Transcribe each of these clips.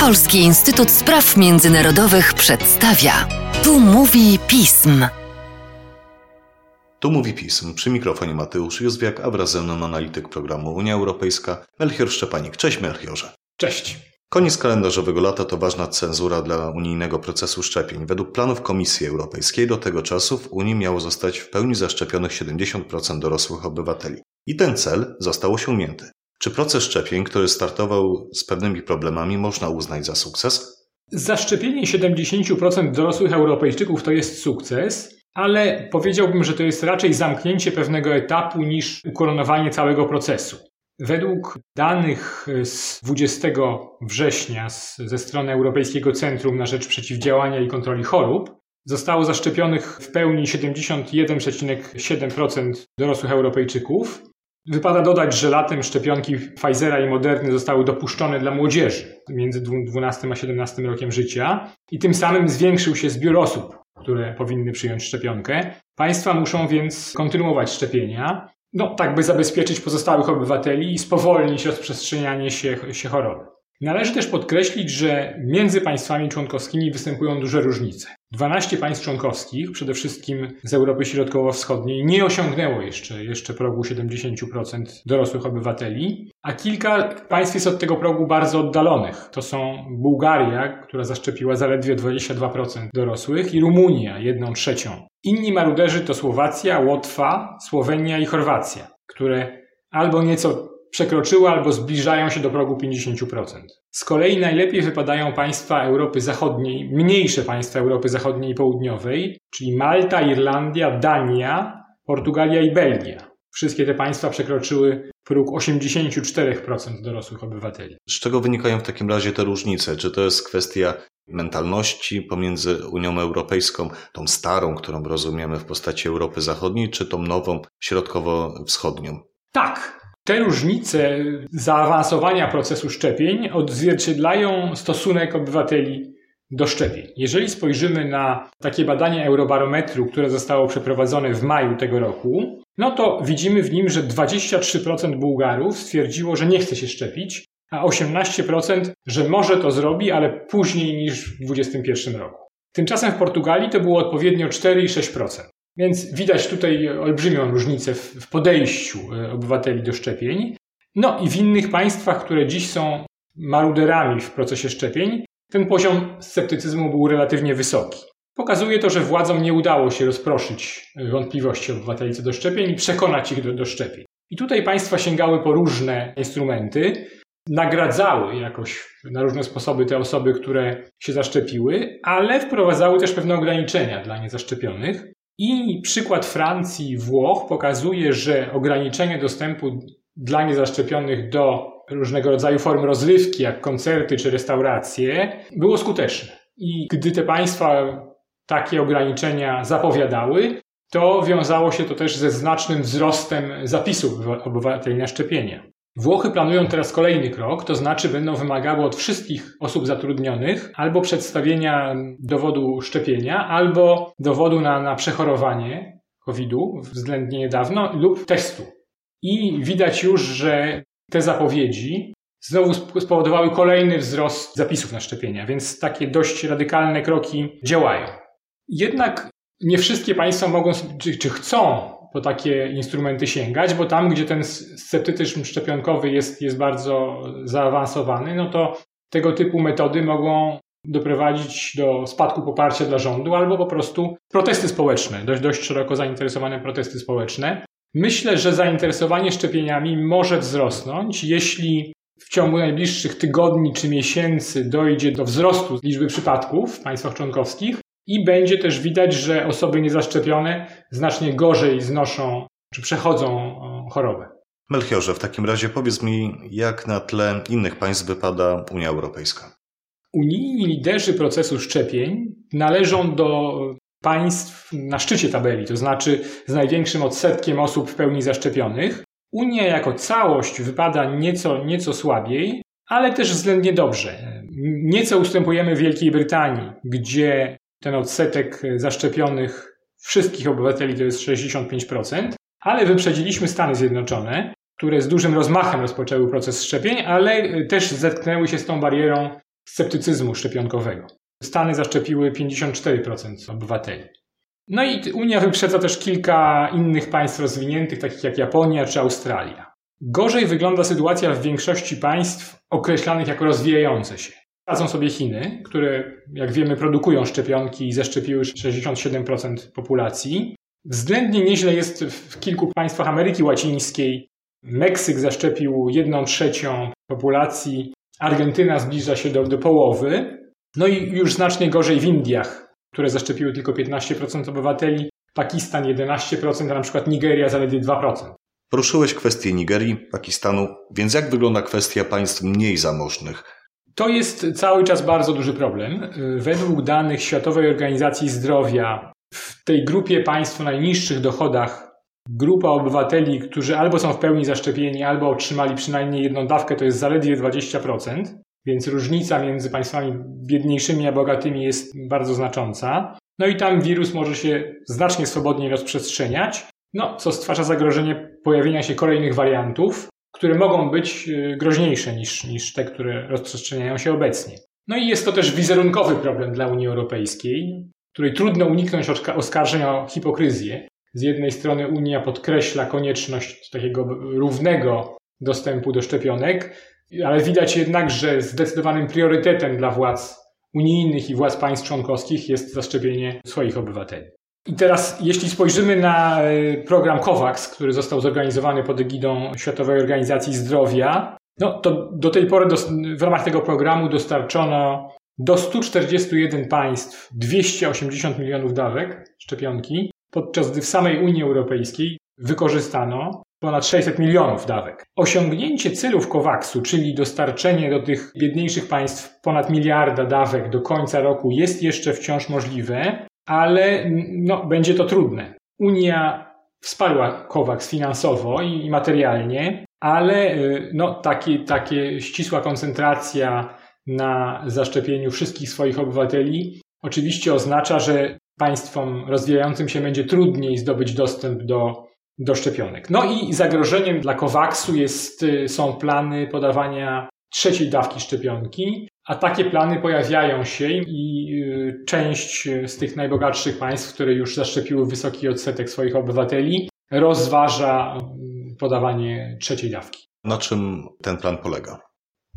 Polski Instytut Spraw Międzynarodowych przedstawia. Tu mówi pism. Tu mówi pism. Przy mikrofonie Mateusz Józwiak, a wraz ze mną analityk programu Unia Europejska Melchior Szczepanik. Cześć Melchiorze. Cześć. Koniec kalendarzowego lata to ważna cenzura dla unijnego procesu szczepień. Według planów Komisji Europejskiej do tego czasu w Unii miało zostać w pełni zaszczepionych 70% dorosłych obywateli. I ten cel został osiągnięty. Czy proces szczepień, który startował z pewnymi problemami, można uznać za sukces? Zaszczepienie 70% dorosłych Europejczyków to jest sukces, ale powiedziałbym, że to jest raczej zamknięcie pewnego etapu niż ukoronowanie całego procesu. Według danych z 20 września ze strony Europejskiego Centrum na Rzecz Przeciwdziałania i Kontroli Chorób zostało zaszczepionych w pełni 71,7% dorosłych Europejczyków, Wypada dodać, że latem szczepionki Pfizera i Moderny zostały dopuszczone dla młodzieży między 12 a 17 rokiem życia i tym samym zwiększył się zbiór osób, które powinny przyjąć szczepionkę. Państwa muszą więc kontynuować szczepienia, no tak by zabezpieczyć pozostałych obywateli i spowolnić rozprzestrzenianie się, się choroby. Należy też podkreślić, że między państwami członkowskimi występują duże różnice. 12 państw członkowskich, przede wszystkim z Europy Środkowo-Wschodniej, nie osiągnęło jeszcze, jeszcze progu 70% dorosłych obywateli, a kilka państw jest od tego progu bardzo oddalonych. To są Bułgaria, która zaszczepiła zaledwie 22% dorosłych i Rumunia, 1 trzecią. Inni maruderzy to Słowacja, Łotwa, Słowenia i Chorwacja, które albo nieco przekroczyły albo zbliżają się do progu 50%. Z kolei najlepiej wypadają państwa Europy Zachodniej, mniejsze państwa Europy Zachodniej i Południowej, czyli Malta, Irlandia, Dania, Portugalia i Belgia. Wszystkie te państwa przekroczyły próg 84% dorosłych obywateli. Z czego wynikają w takim razie te różnice? Czy to jest kwestia mentalności pomiędzy Unią Europejską, tą starą, którą rozumiemy w postaci Europy Zachodniej, czy tą nową, środkowo-wschodnią? Tak, te różnice zaawansowania procesu szczepień odzwierciedlają stosunek obywateli do szczepień. Jeżeli spojrzymy na takie badanie Eurobarometru, które zostało przeprowadzone w maju tego roku, no to widzimy w nim, że 23% Bułgarów stwierdziło, że nie chce się szczepić, a 18%, że może to zrobi, ale później niż w 2021 roku. Tymczasem w Portugalii to było odpowiednio 4 i 6%. Więc widać tutaj olbrzymią różnicę w podejściu e, obywateli do szczepień. No i w innych państwach, które dziś są maruderami w procesie szczepień, ten poziom sceptycyzmu był relatywnie wysoki. Pokazuje to, że władzom nie udało się rozproszyć e, wątpliwości obywateli co do szczepień i przekonać ich do, do szczepień. I tutaj państwa sięgały po różne instrumenty, nagradzały jakoś na różne sposoby te osoby, które się zaszczepiły, ale wprowadzały też pewne ograniczenia dla niezaszczepionych. I przykład Francji i Włoch pokazuje, że ograniczenie dostępu dla niezaszczepionych do różnego rodzaju form rozrywki, jak koncerty czy restauracje, było skuteczne. I gdy te państwa takie ograniczenia zapowiadały, to wiązało się to też ze znacznym wzrostem zapisów obywateli na szczepienia. Włochy planują teraz kolejny krok, to znaczy będą wymagały od wszystkich osób zatrudnionych albo przedstawienia dowodu szczepienia, albo dowodu na, na przechorowanie COVID-u względnie niedawno lub testu. I widać już, że te zapowiedzi znowu spowodowały kolejny wzrost zapisów na szczepienia, więc takie dość radykalne kroki działają. Jednak nie wszystkie państwa mogą czy, czy chcą po takie instrumenty sięgać, bo tam, gdzie ten sceptycyzm szczepionkowy jest, jest bardzo zaawansowany, no to tego typu metody mogą doprowadzić do spadku poparcia dla rządu albo po prostu protesty społeczne, dość, dość szeroko zainteresowane protesty społeczne. Myślę, że zainteresowanie szczepieniami może wzrosnąć, jeśli w ciągu najbliższych tygodni czy miesięcy dojdzie do wzrostu liczby przypadków w państwach członkowskich, i będzie też widać, że osoby niezaszczepione znacznie gorzej znoszą czy przechodzą chorobę. Melchiorze, w takim razie powiedz mi, jak na tle innych państw wypada Unia Europejska? Unijni liderzy procesu szczepień należą do państw na szczycie tabeli, to znaczy z największym odsetkiem osób w pełni zaszczepionych. Unia jako całość wypada nieco, nieco słabiej, ale też względnie dobrze. Nieco ustępujemy Wielkiej Brytanii, gdzie ten odsetek zaszczepionych wszystkich obywateli to jest 65%, ale wyprzedziliśmy Stany Zjednoczone, które z dużym rozmachem rozpoczęły proces szczepień, ale też zetknęły się z tą barierą sceptycyzmu szczepionkowego. Stany zaszczepiły 54% obywateli. No i Unia wyprzedza też kilka innych państw rozwiniętych, takich jak Japonia czy Australia. Gorzej wygląda sytuacja w większości państw określanych jako rozwijające się. Radzą sobie Chiny, które, jak wiemy, produkują szczepionki i zaszczepiły 67% populacji. Względnie nieźle jest w kilku państwach Ameryki Łacińskiej. Meksyk zaszczepił 1 trzecią populacji, Argentyna zbliża się do, do połowy. No i już znacznie gorzej w Indiach, które zaszczepiły tylko 15% obywateli, Pakistan 11%, a na przykład Nigeria zaledwie 2%. Poruszyłeś kwestię Nigerii, Pakistanu, więc jak wygląda kwestia państw mniej zamożnych? To jest cały czas bardzo duży problem. Według danych Światowej Organizacji Zdrowia w tej grupie państw o najniższych dochodach grupa obywateli, którzy albo są w pełni zaszczepieni, albo otrzymali przynajmniej jedną dawkę, to jest zaledwie 20%, więc różnica między państwami biedniejszymi a bogatymi jest bardzo znacząca. No i tam wirus może się znacznie swobodniej rozprzestrzeniać, no, co stwarza zagrożenie pojawienia się kolejnych wariantów, które mogą być y, groźniejsze niż, niż te, które rozprzestrzeniają się obecnie. No i jest to też wizerunkowy problem dla Unii Europejskiej, której trudno uniknąć oskarżeń o hipokryzję. Z jednej strony Unia podkreśla konieczność takiego równego dostępu do szczepionek, ale widać jednak, że zdecydowanym priorytetem dla władz unijnych i władz państw członkowskich jest zaszczepienie swoich obywateli. I teraz, jeśli spojrzymy na e, program COVAX, który został zorganizowany pod egidą Światowej Organizacji Zdrowia, no to do tej pory do, w ramach tego programu dostarczono do 141 państw 280 milionów dawek szczepionki, podczas gdy w samej Unii Europejskiej wykorzystano ponad 600 milionów dawek. Osiągnięcie celów COVAXu, czyli dostarczenie do tych biedniejszych państw ponad miliarda dawek do końca roku jest jeszcze wciąż możliwe, ale no, będzie to trudne. Unia wsparła COVAX finansowo i materialnie, ale y, no, takie, takie ścisła koncentracja na zaszczepieniu wszystkich swoich obywateli oczywiście oznacza, że państwom rozwijającym się będzie trudniej zdobyć dostęp do, do szczepionek. No i zagrożeniem dla COVAXu jest, y, są plany podawania trzeciej dawki szczepionki, a takie plany pojawiają się i y, część z tych najbogatszych państw, które już zaszczepiły wysoki odsetek swoich obywateli, rozważa y, podawanie trzeciej dawki. Na czym ten plan polega?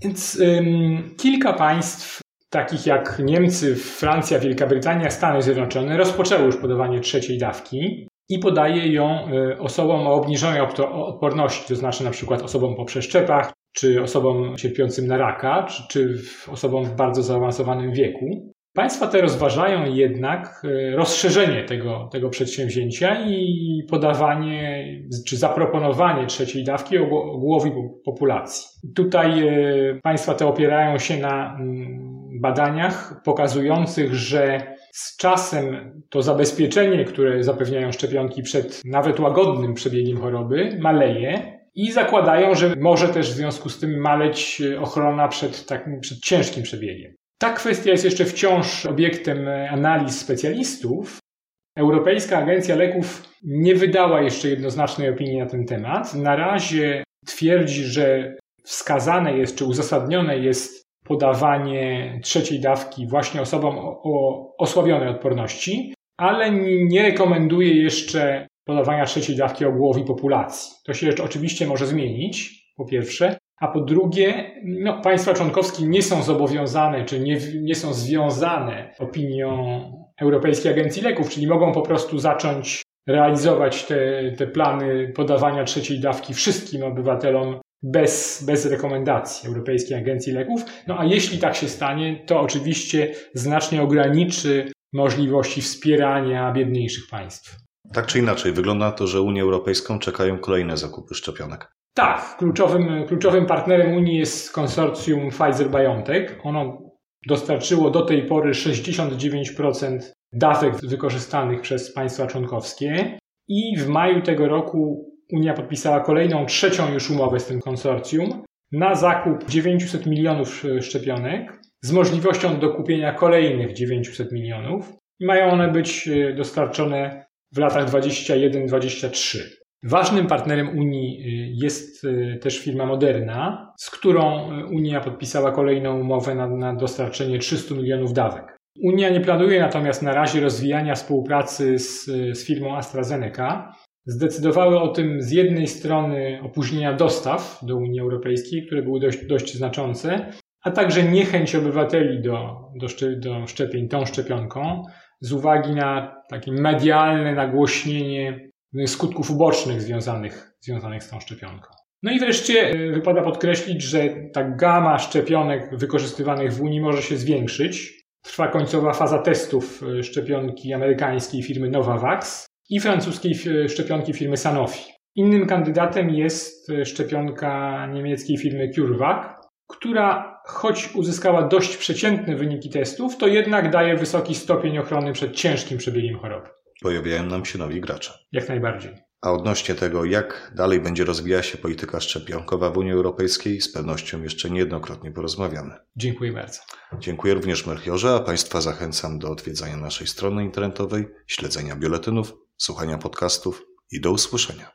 Więc ym, kilka państw, takich jak Niemcy, Francja, Wielka Brytania, Stany Zjednoczone, rozpoczęły już podawanie trzeciej dawki i podaje ją y, osobom o obniżonej odporności, to znaczy na przykład osobom po przeszczepach, czy osobom cierpiącym na raka, czy, czy osobom w bardzo zaawansowanym wieku. Państwa te rozważają jednak e, rozszerzenie tego, tego przedsięwzięcia i podawanie czy zaproponowanie trzeciej dawki ogółowi populacji. Tutaj e, państwa te opierają się na mm, badaniach pokazujących, że z czasem to zabezpieczenie, które zapewniają szczepionki przed nawet łagodnym przebiegiem choroby, maleje, i zakładają, że może też w związku z tym maleć e, ochrona przed, takim, przed ciężkim przebiegiem. Ta kwestia jest jeszcze wciąż obiektem e, analiz specjalistów. Europejska Agencja Leków nie wydała jeszcze jednoznacznej opinii na ten temat. Na razie twierdzi, że wskazane jest czy uzasadnione jest podawanie trzeciej dawki właśnie osobom o osłabionej odporności, ale nie rekomenduje jeszcze podawania trzeciej dawki ogółowi populacji. To się oczywiście może zmienić, po pierwsze, a po drugie, no, państwa członkowskie nie są zobowiązane, czy nie, nie są związane opinią Europejskiej Agencji Leków, czyli mogą po prostu zacząć realizować te, te plany podawania trzeciej dawki wszystkim obywatelom bez, bez rekomendacji Europejskiej Agencji Leków. No a jeśli tak się stanie, to oczywiście znacznie ograniczy możliwości wspierania biedniejszych państw. Tak czy inaczej, wygląda na to, że Unię Europejską czekają kolejne zakupy szczepionek. Tak, kluczowym, kluczowym partnerem Unii jest konsorcjum Pfizer-BioNTech. Ono dostarczyło do tej pory 69% dawek wykorzystanych przez państwa członkowskie i w maju tego roku Unia podpisała kolejną, trzecią już umowę z tym konsorcjum na zakup 900 milionów szczepionek z możliwością dokupienia kolejnych 900 milionów. I mają one być dostarczone w latach 21-23. Ważnym partnerem Unii y, jest też firma Moderna, z którą Unia podpisała kolejną umowę na, na dostarczenie 300 milionów dawek. Unia nie planuje natomiast na razie rozwijania współpracy z, z firmą AstraZeneca. Zdecydowały o tym z jednej strony opóźnienia dostaw do Unii Europejskiej, które były dość, dość znaczące, a także niechęć obywateli do, do, do szczepień tą szczepionką z uwagi na takie medialne nagłośnienie skutków ubocznych związanych, związanych z tą szczepionką. No i wreszcie e, wypada podkreślić, że ta gama szczepionek wykorzystywanych w Unii może się zwiększyć. Trwa końcowa faza testów e, szczepionki amerykańskiej firmy Novavax i francuskiej szczepionki firmy Sanofi. Innym kandydatem jest e, szczepionka niemieckiej firmy CureVac, która choć uzyskała dość przeciętne wyniki testów, to jednak daje wysoki stopień ochrony przed ciężkim przebiegiem choroby. Pojawiają nam się nowi gracze. Jak najbardziej. A odnośnie tego, jak dalej będzie rozwijała się polityka szczepionkowa w Unii Europejskiej, z pewnością jeszcze niejednokrotnie porozmawiamy. Dziękuję bardzo. Dziękuję również Melchiorze, a Państwa zachęcam do odwiedzania naszej strony internetowej, śledzenia biuletynów, słuchania podcastów i do usłyszenia.